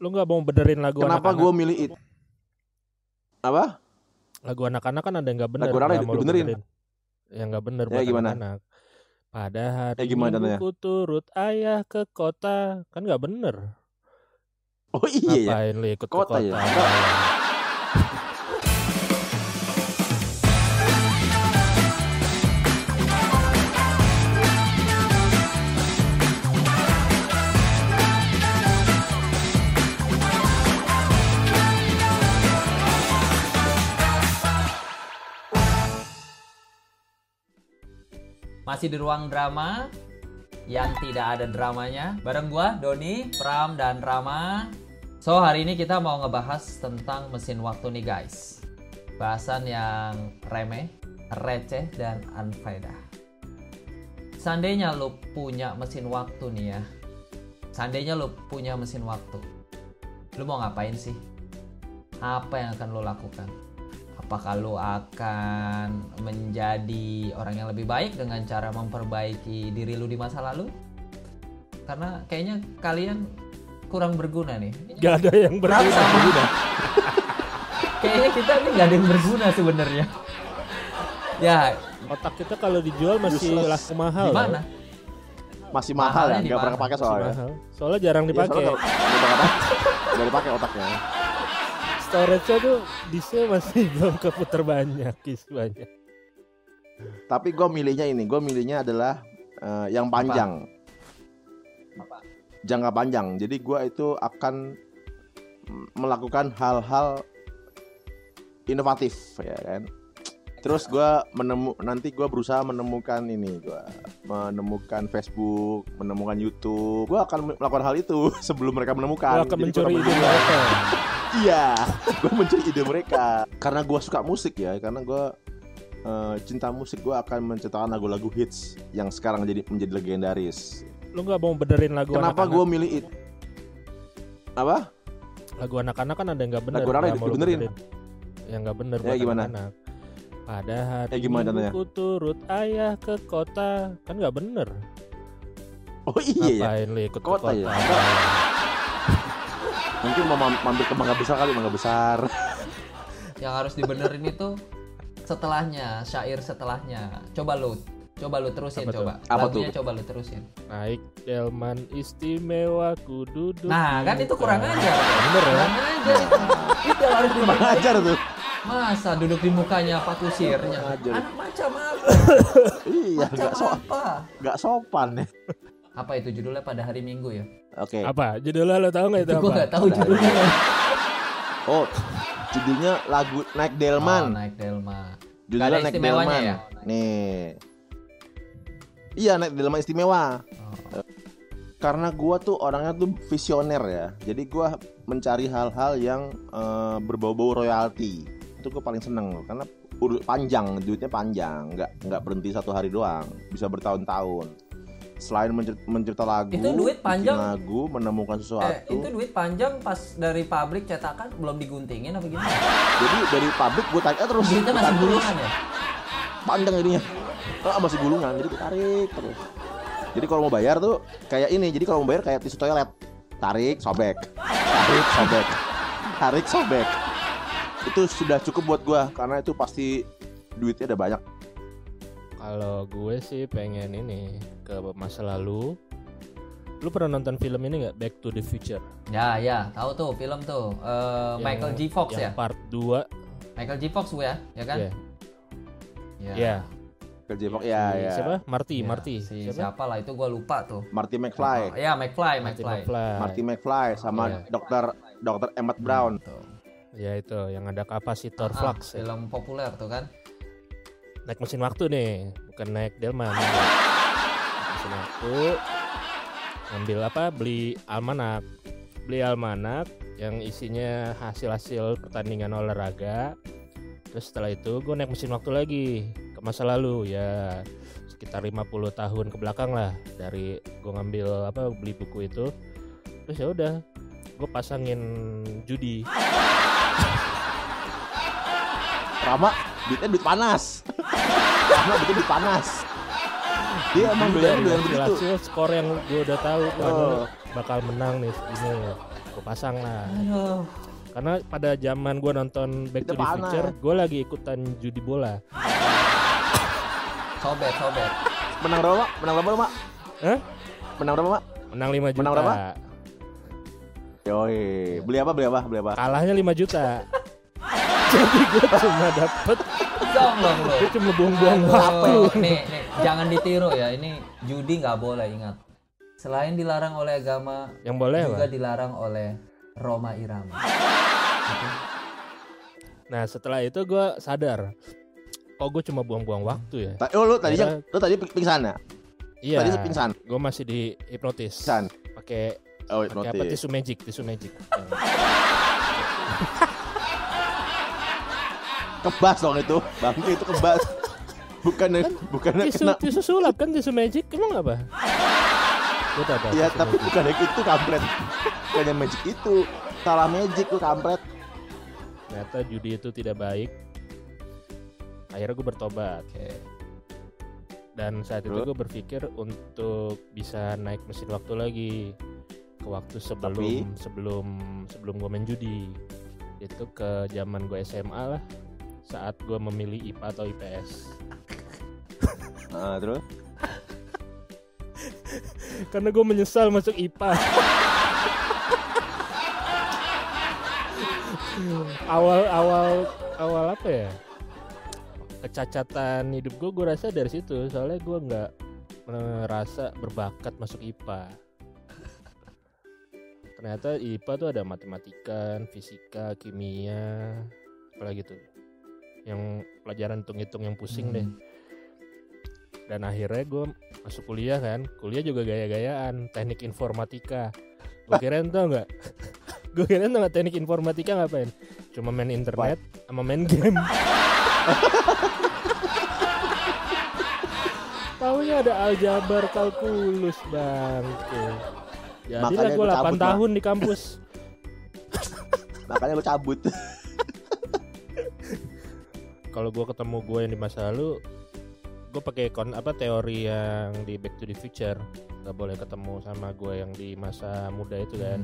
Lu nggak mau benerin lagu Kenapa gue milih itu? Apa? Lagu anak-anak kan ada yang nggak bener. Lagu anak-anak lu dibenerin. Yang nggak bener Ya, buat gimana? anak-anak. Pada hari Ya, gimana mingguku turut ayah ke kota kan nggak bener. Oh iya ya. Ngapain lu ikut Kota ke ya? Masih di ruang drama yang tidak ada dramanya. Bareng gua Doni, Pram dan Rama. So, hari ini kita mau ngebahas tentang mesin waktu nih, guys. Bahasan yang remeh, receh dan unfaedah. Seandainya lu punya mesin waktu nih ya. Seandainya lu punya mesin waktu. Lu mau ngapain sih? Apa yang akan lu lakukan? Apakah lu akan menjadi orang yang lebih baik dengan cara memperbaiki diri lu di masa lalu? Karena kayaknya kalian kurang berguna nih. Gak ada yang berguna. Sama. kayaknya kita ini gak ada yang berguna sebenarnya. Ya, Otak kita kalau dijual masih Useless. laku mahal. di mana? Masih mahal Mahalnya ya, nggak pernah pakai soalnya. mahal. Soalnya jarang Iya, dipakai. soalnya pernah pakai. Nggak dipakai otaknya. Storage-nya tuh disknya masih belum keputer banyak, kis banyak. Tapi gue milihnya ini, gue milihnya adalah eh, yang panjang, jangka panjang. Jadi gue itu akan melakukan hal-hal inovatif, ya kan. Terus gue menemu nanti gue berusaha menemukan ini, gue menemukan Facebook, menemukan YouTube. Gue akan melakukan hal itu sebelum mereka menemukan. Lu akan Jadi gua mencuri akan ide mereka. Iya, gue mencuri ide mereka. Karena gue suka musik ya, karena gue eh, cinta musik, gue akan menciptakan lagu-lagu hits yang sekarang jadi menjadi legendaris. Lu nggak mau benerin lagu Kenapa gue milih itu? Apa? lagu anak-anak kan ada yang nggak bener. Lagu mau lu dibenerin. Yang nggak bener Ya, gimana? anak-anak. Pada hari Ya, gimana mingguku turut ayah ke kota kan nggak bener. Oh iya ya. Ngapain lu ikut Kota ke ya? Mungkin mau mam- mampir ke Mangga Besar kali, Mangga Besar. Yang harus dibenerin itu setelahnya, syair setelahnya. Coba lu, coba lu terusin Apa tuh? coba. Apa Lagunya tuh? coba lu terusin. Naik delman istimewa ku duduk. Nah, kan itu kurang ajar. Bener ya? Kurang ajar. itu yang harus Kurang ajar tuh. Masa duduk di mukanya Pak Kusirnya? Anak macam apa? Iya, Macam nggak so apa? nggak sopan ya. Apa itu judulnya pada hari Minggu ya? Oke. Apa? Judulnya lo tau nggak itu Itu apa? gua nggak tahu judulnya. Oh, judulnya lagu Naik Oh, Delman. naik Delma. Judulnya Naik Delman. ya? Nih. Iya, Naik Delman istimewa. Oh. karena gua tuh orangnya tuh visioner ya jadi gua mencari hal-hal yang eh, berbau-bau royalti itu gue paling seneng loh karena urut panjang duitnya panjang nggak nggak berhenti satu hari doang bisa bertahun-tahun selain mencer- mencipta lagu Itu duit bikin panjang? lagu menemukan Eh, sesuatu. itu duit panjang pas dari pabrik cetakan belum diguntingin apa gimana? jadi dari pabrik gue tarik terus Duitnya masih gulungan ya? panjang jadinya. Oh, masih gulungan jadi gue tarik terus. Jadi kalau mau bayar tuh kayak ini jadi kalau mau bayar kayak tisu toilet. Tarik sobek. Tarik sobek. Tarik sobek. Itu sudah cukup buat gua karena itu pasti duitnya ada banyak Kalau gue sih pengen ini ke masa lalu. Lu pernah nonton film ini nggak Back to the Future? Ya, ya, tahu tuh film tuh. Eh, Yang- Michael G. Fox yang ya? Part 2 Michael G. Fox bu ya, ya kan? Iya. Ya. Iya. kerjebok ya Si ya Siapa? Marty, Ya, Marty. Si siapa? siapa lah itu gua lupa tuh. Marty McFly Oh, ya, McFly, Marty McFly. McFly. Marty McFly sama Iya. dokter dokter Emmett Brown Tuh. Ya itu yang ada kapasitor Ah, flux. ya. film populer tuh kan. Naik mesin waktu nih, bukan naik delman. Mesin waktu. Ngambil apa? Beli almanak. Beli almanak yang isinya hasil-hasil pertandingan olahraga. Terus setelah itu gue naik mesin waktu lagi ke masa lalu ya sekitar 50 tahun ke belakang lah dari gue ngambil apa beli buku itu. Terus ya udah gue pasangin judi. Rama duitnya duit panas Rama duitnya duit panas dia emang doyan Dari doyan begitu hasil-hasil skor yang gue udah tahu Oh. bakal menang nih ini gue pasang lah Aduh. karena pada zaman gue nonton Back Itu to the panas. Future gue lagi ikutan judi bola Sobet, sobet. Menang berapa, Mak? Menang berapa, Mak? Hah? Menang berapa, Mak? menang 5 juta Menang berapa? Yoi, beli apa, beli apa, beli apa? kalahnya 5 juta jadi gue cuma dapet Lo. gue cuma buang-buang waktu nih, nih, jangan ditiru ya. Ini judi nggak boleh ingat. Selain dilarang oleh agama, yang boleh juga apa? dilarang oleh Roma Irama. nah setelah itu gue sadar oh gue cuma buang-buang waktu ya Ta- Oh, lu tadi Kira- lu tadi pingsan ya? iya Tadi pingsan. gue masih di hipnotis Pingsan. pakai Oh, pakai apa tisu magic tisu magic Kebas dong itu. Bangke itu kebas. Bukan bukan tisu kena tisu sulap kan tisu magic emang apa gue tahu apa Ya tapi magic. bukan itu kampret. Bukan yang magic itu. Salah magic lu kampret. ternyata judi itu tidak baik akhirnya gue bertobat Oke. dan saat itu gue berpikir untuk bisa naik mesin waktu lagi ke waktu sebelum Tapi? sebelum sebelum gue main judi itu ke zaman gue SMA lah saat gue memilih IPA atau IPS Nah, terus? Karena gue menyesal masuk IPA awal awal awal apa ya? Kecacatan hidup gue gue rasa dari situ. Soalnya gue nggak merasa berbakat masuk IPA ternyata IPA tuh ada matematika fisika kimia apalagi tuh yang pelajaran hitung-hitung yang pusing deh. Hmm. dan akhirnya gue masuk kuliah kan kuliah juga gaya-gayaan teknik informatika. Gue kirain tau nggak? Gue kirain tau nggak teknik informatika ngapain? Cuma main internet sama main game. Taunya ada aljabar kalkulus bangke jadilah Makanya gue lu 8 cabut, Bang. tahun di kampus. Makanya lu cabut. Kalau gue ketemu gue yang di masa lalu gue pakai kon apa teori yang di Back to the Future. Nggak boleh ketemu sama gue yang di masa muda itu kan.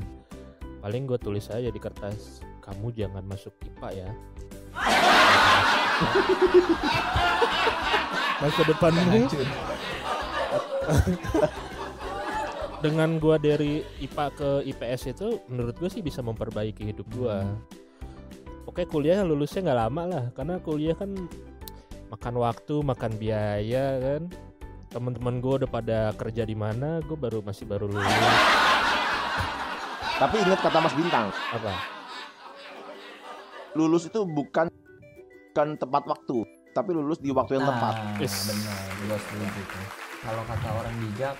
Paling gue tulis aja di kertas kamu jangan masuk IPA ya. Masa depanmu dengan gue dari IPA ke IPS itu menurut gue sih bisa memperbaiki hidup gue Oke kuliah lulusnya nggak lama lah karena kuliah kan makan waktu makan biaya kan teman-teman gue udah pada kerja di mana gue baru masih baru lulus Tapi ingat kata Mas Bintang, apa lulus itu bukan bukan tepat waktu, tapi lulus di waktu yang tepat. Nah, Yes. benar, setuju tuh. Kalau kata orang bijak,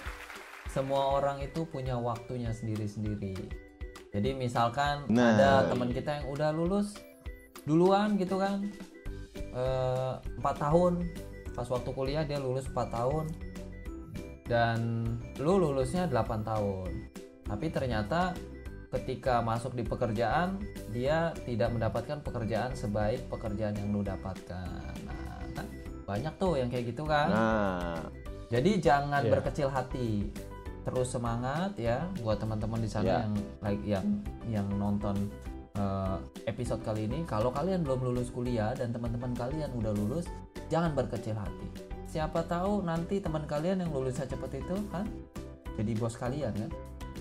semua orang itu punya waktunya sendiri-sendiri. Jadi misalkan Nah. ada teman kita yang udah lulus duluan gitu kan, eh, empat tahun, pas waktu kuliah dia lulus 4 tahun, dan lu lulusnya 8 tahun. Tapi ternyata ketika masuk di pekerjaan dia tidak mendapatkan pekerjaan sebaik pekerjaan yang lu dapatkan. Nah, kan banyak tuh yang kayak gitu kan. Nah, Jadi jangan Iya. berkecil hati. Terus semangat ya buat teman-teman di sana Iya. yang like yang yang nonton eh, episode kali ini. Kalau kalian belum lulus kuliah dan teman-teman kalian udah lulus, jangan berkecil hati. Siapa tahu nanti teman kalian yang lulusnya cepet itu kan jadi bos kalian kan.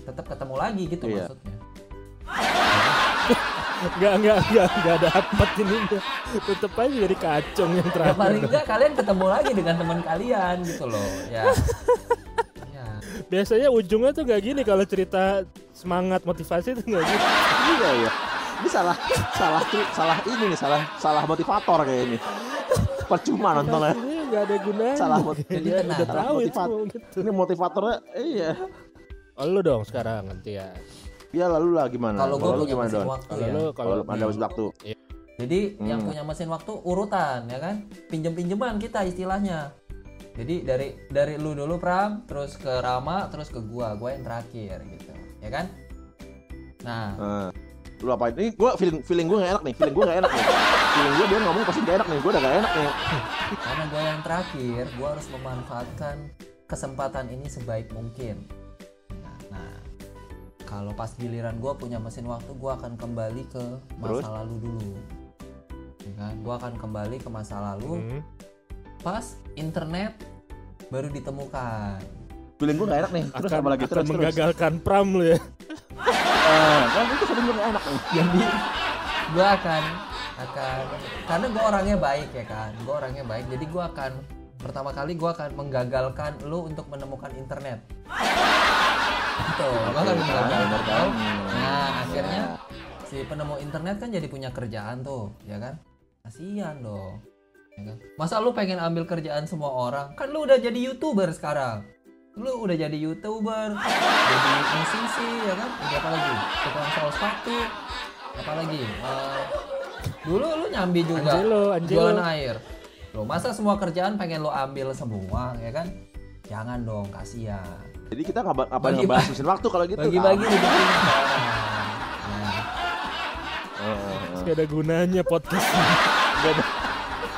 Tetap ketemu lagi gitu Iya. maksudnya. nggak nggak nggak nggak dapat ini tetep aja jadi kacung yang Ya terakhir paling enggak kalian ketemu lagi dengan teman kalian gitu loh. Ya. ya. biasanya ujungnya tuh nggak gini kalau cerita semangat motivasi tuh nggak gitu iya ya. Ini salah salah salah ini nih, salah salah motivator kayak ini. Percuma nontonnya. Ini nggak ada gunanya Salah Jadi Ya, udah tahu motivat- Ini motivatornya iya. oh, lu dong sekarang nanti ya Ya lalu lah gimana? Kalau gue punya gimana mesin Don? waktu kalau ya. lu Kalau ada mesin waktu. Jadi yang Hmm. punya mesin waktu urutan ya kan, pinjem pinjeman kita istilahnya. Jadi dari dari lu dulu Pram, terus ke Rama, terus ke gua, gua yang terakhir gitu, ya kan? Nah, Nah, lu apa ini? Gua feeling feeling gue gak enak nih, feeling gue gak enak nih. Feeling gue dia ngomong pasti gak enak nih, gue udah gak enak nih. karena gua yang terakhir, gua harus memanfaatkan kesempatan ini sebaik mungkin. Nah, nah, kalau pas giliran gue punya mesin waktu gue akan kembali ke masa Terus? lalu dulu Ya kan gue akan kembali ke masa lalu Hmm. pas internet baru ditemukan Feeling gue gak enak nih. Terus akan, apa lagi? akan Terus, terus. menggagalkan pram lu ya. Kan itu gak enak. Nih. jadi gue akan akan karena gue orangnya baik ya kan gue orangnya baik. Jadi gue akan pertama kali gue akan menggagalkan lu untuk menemukan internet. Betul, gue akan menggagalkan. kan? nah akhirnya si penemu internet kan jadi punya kerjaan tuh ya kan? Kasihan dong ya kan? masa lu pengen ambil kerjaan semua orang? Kan lu udah jadi youtuber sekarang lu udah jadi youtuber jadi musisi ya kan jadi apa lagi tukang sol sepatu apa lagi Eh, dulu lu nyambi juga Angelo, Angelo. jualan air lo masa semua kerjaan pengen lo ambil semua ya kan jangan dong kasihan Jadi kita ngapa ngapain Bagi- ngebahas mesin waktu kalau gitu? bagi-bagi Ah. Nah, Ah, ah, ah. Gak ada gunanya podcast. Gak ada,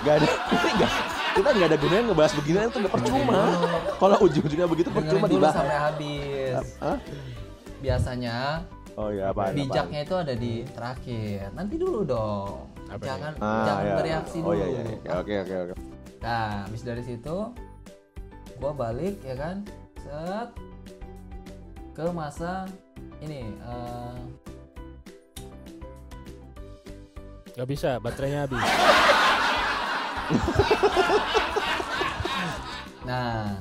gak ada. Gak, kita nggak ada gunanya ngebahas beginian itu nggak percuma. Kalau ujung-ujungnya begitu percuma dulu dibahas. sampai habis Hah? biasanya Oh iya apa? bijaknya itu ada di terakhir nanti dulu dong Apa jangan Ah, jangan iya. bereaksi Oh dulu iya iya. iya. Oke oke oke. nah habis dari situ gua balik ya kan set ke masa ini eh, Gak bisa, baterainya habis. nah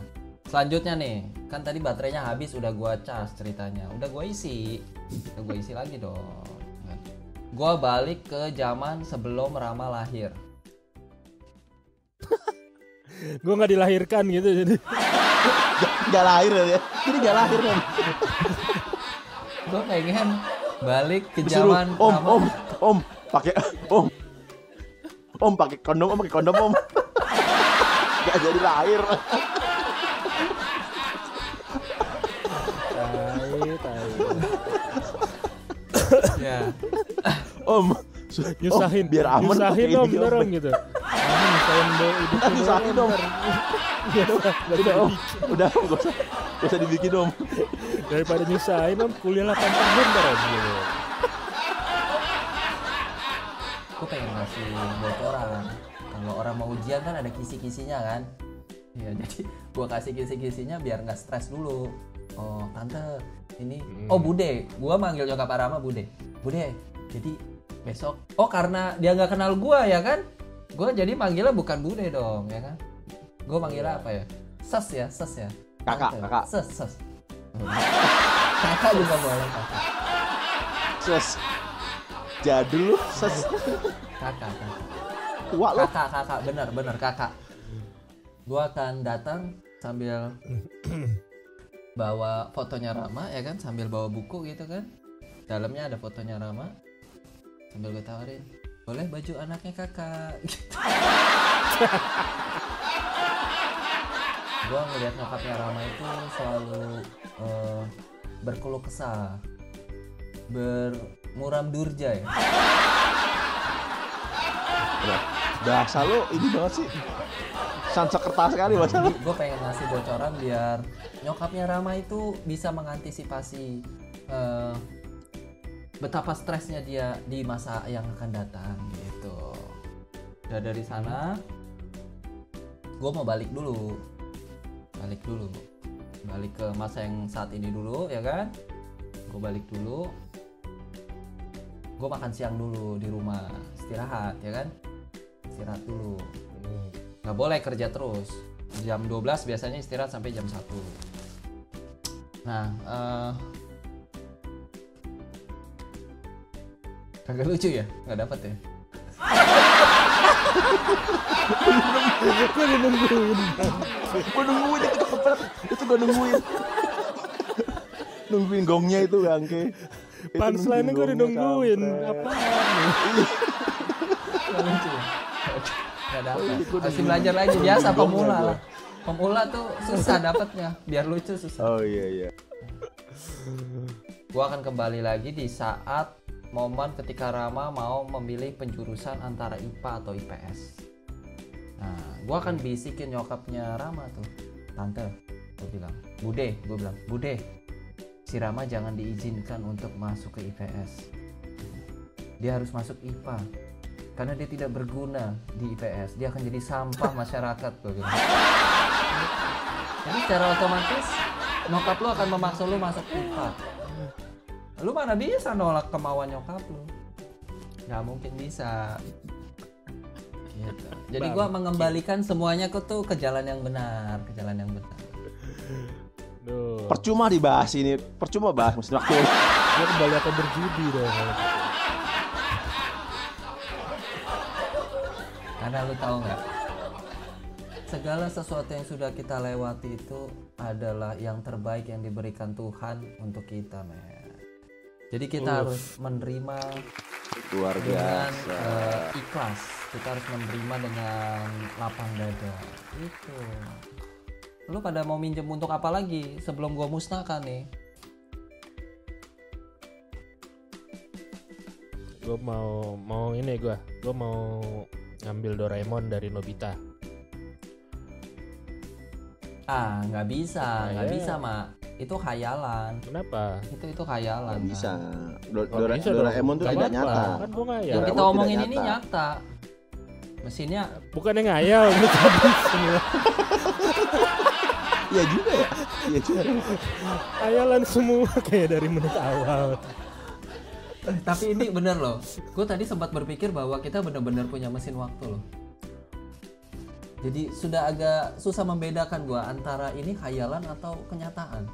selanjutnya nih kan tadi baterainya habis udah gua cas ceritanya udah gua isi udah gua isi lagi dong gua balik ke zaman sebelum Rama lahir Gue nggak dilahirkan gitu jadi. Gak lahir ya. Jadi gak lahir kan. gue pengen balik ke zaman om Rama om om pakai om om pakai kondom om pakai kondom om. gak jadi lahir. Tai, tai. ya Om. Nyusahin, Om, biar aman nyusahin om, bener om gitu. Nyusahin do, hidup lu Nyusahin, Om. nggak Udah om. Udah om gak usah gak usah dibikin om. Daripada nyusahin om, kuliah 8 tahun ntar om gitu. Ngasih bocoran kalau orang mau ujian kan ada kisi-kisinya kan. Ya jadi gue kasih kisi-kisinya biar nggak stres dulu. Oh tante ini Hmm. oh bude. Gue manggil nyokap Arama bude. Bude jadi besok oh karena dia nggak kenal gue ya kan? Gue jadi manggilnya bukan bude dong ya kan? Gue manggilnya apa ya? Ses ya ses ya. Kakak, Tante. kakak. ses ses. Kakak juga boleh kakak. Ses. Jadul ses kakak kakak. Tua lu. kakak kakak. Benar benar kakak. Gua akan datang sambil bawa fotonya Rama ya kan? Sambil bawa buku gitu kan? Dalamnya ada fotonya Rama. Sambil gue tawarin boleh baju anaknya kakak. Gitu. gua ngeliat nyokapnya Rama itu selalu eh, berkeluh kesah. Bermuram durja ya Bahasa lu ini banget sih. Sansekerta sekali bahasa lu. gue pengen ngasih bocoran biar nyokapnya Rama itu bisa mengantisipasi eh, betapa stresnya dia di masa yang akan datang gitu. Udah dari sana, gue mau balik dulu, balik dulu, balik ke masa yang saat ini dulu ya kan? Gue balik dulu, gue makan siang dulu di rumah, istirahat ya kan? Istirahat dulu Hmm. nggak boleh kerja terus jam 12 biasanya istirahat sampai jam 1 nah eh kagak lucu ya nggak dapet ya Gue udah nungguin. Gue nungguin itu kampret. Itu gue nungguin. nungguin gongnya itu bangke. Punchline-nya gue udah nungguin. nggak lucu iya, dapet. Gua masih belajar lagi. Biasa pemula lah. Pemula tuh susah dapetnya. Biar lucu susah. Oh iya iya. gua akan kembali lagi di saat momen ketika Rama mau memilih penjurusan antara IPA atau IPS. Nah, gua akan bisikin nyokapnya Rama tuh, tante, gue bilang, bude, gue bilang, bude, si Rama jangan diizinkan untuk masuk ke IPS dia harus masuk IPA karena dia tidak berguna di IPS dia akan jadi sampah masyarakat gue bilang. jadi secara otomatis nyokap lu akan memaksa lu masuk IPA lu mana bisa nolak kemauan nyokap lu nggak mungkin bisa gitu. jadi gua mengembalikan semuanya ke tuh ke jalan yang benar ke jalan yang benar Duh. Percuma dibahas ini, percuma bahas mesin waktu. Gue kembali akan berjudi dong. Karena lu tahu nggak? Segala sesuatu yang sudah kita lewati itu adalah yang terbaik yang diberikan Tuhan untuk kita men. Jadi kita Uff. harus menerima Luar dengan eh, ikhlas. Kita harus menerima dengan lapang dada. Itu. Lu pada mau minjem untuk apa lagi sebelum gua musnahkan nih? Gue mau mau ini gue. Gue mau ngambil Doraemon dari Nobita. ah nggak bisa nggak Ah, ya. bisa mak itu khayalan Kenapa? itu itu khayalan Nggak bisa. Do- Oh, Dora- bisa. Doraemon tuh tidak nyata. Kan gue ngayal. yang kita omongin ini nyata. nyata mesinnya Bukan yang ngayal gitu. Iya juga ya. Iya juga. Hayalan semua kayak dari menit awal. Tapi ini bener loh. Gue tadi sempat berpikir bahwa kita bener-bener punya mesin waktu loh. Jadi sudah agak susah membedakan gue antara ini khayalan atau kenyataan.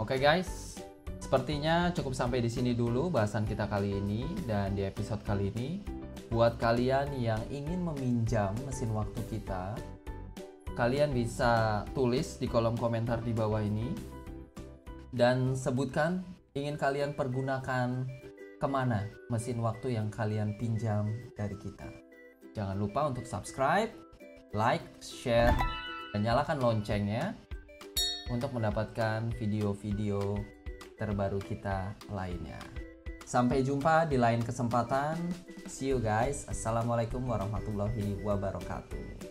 Oke guys. Sepertinya cukup sampai di sini dulu bahasan kita kali ini dan di episode kali ini. Buat kalian yang ingin meminjam mesin waktu kita kalian bisa tulis di kolom komentar di bawah ini. Dan sebutkan ingin kalian pergunakan ke mana mesin waktu yang kalian pinjam dari kita. Jangan lupa untuk subscribe, like, share, dan nyalakan loncengnya untuk mendapatkan video-video terbaru kita lainnya. Sampai jumpa di lain kesempatan. See you guys. Assalamualaikum warahmatullahi wabarakatuh.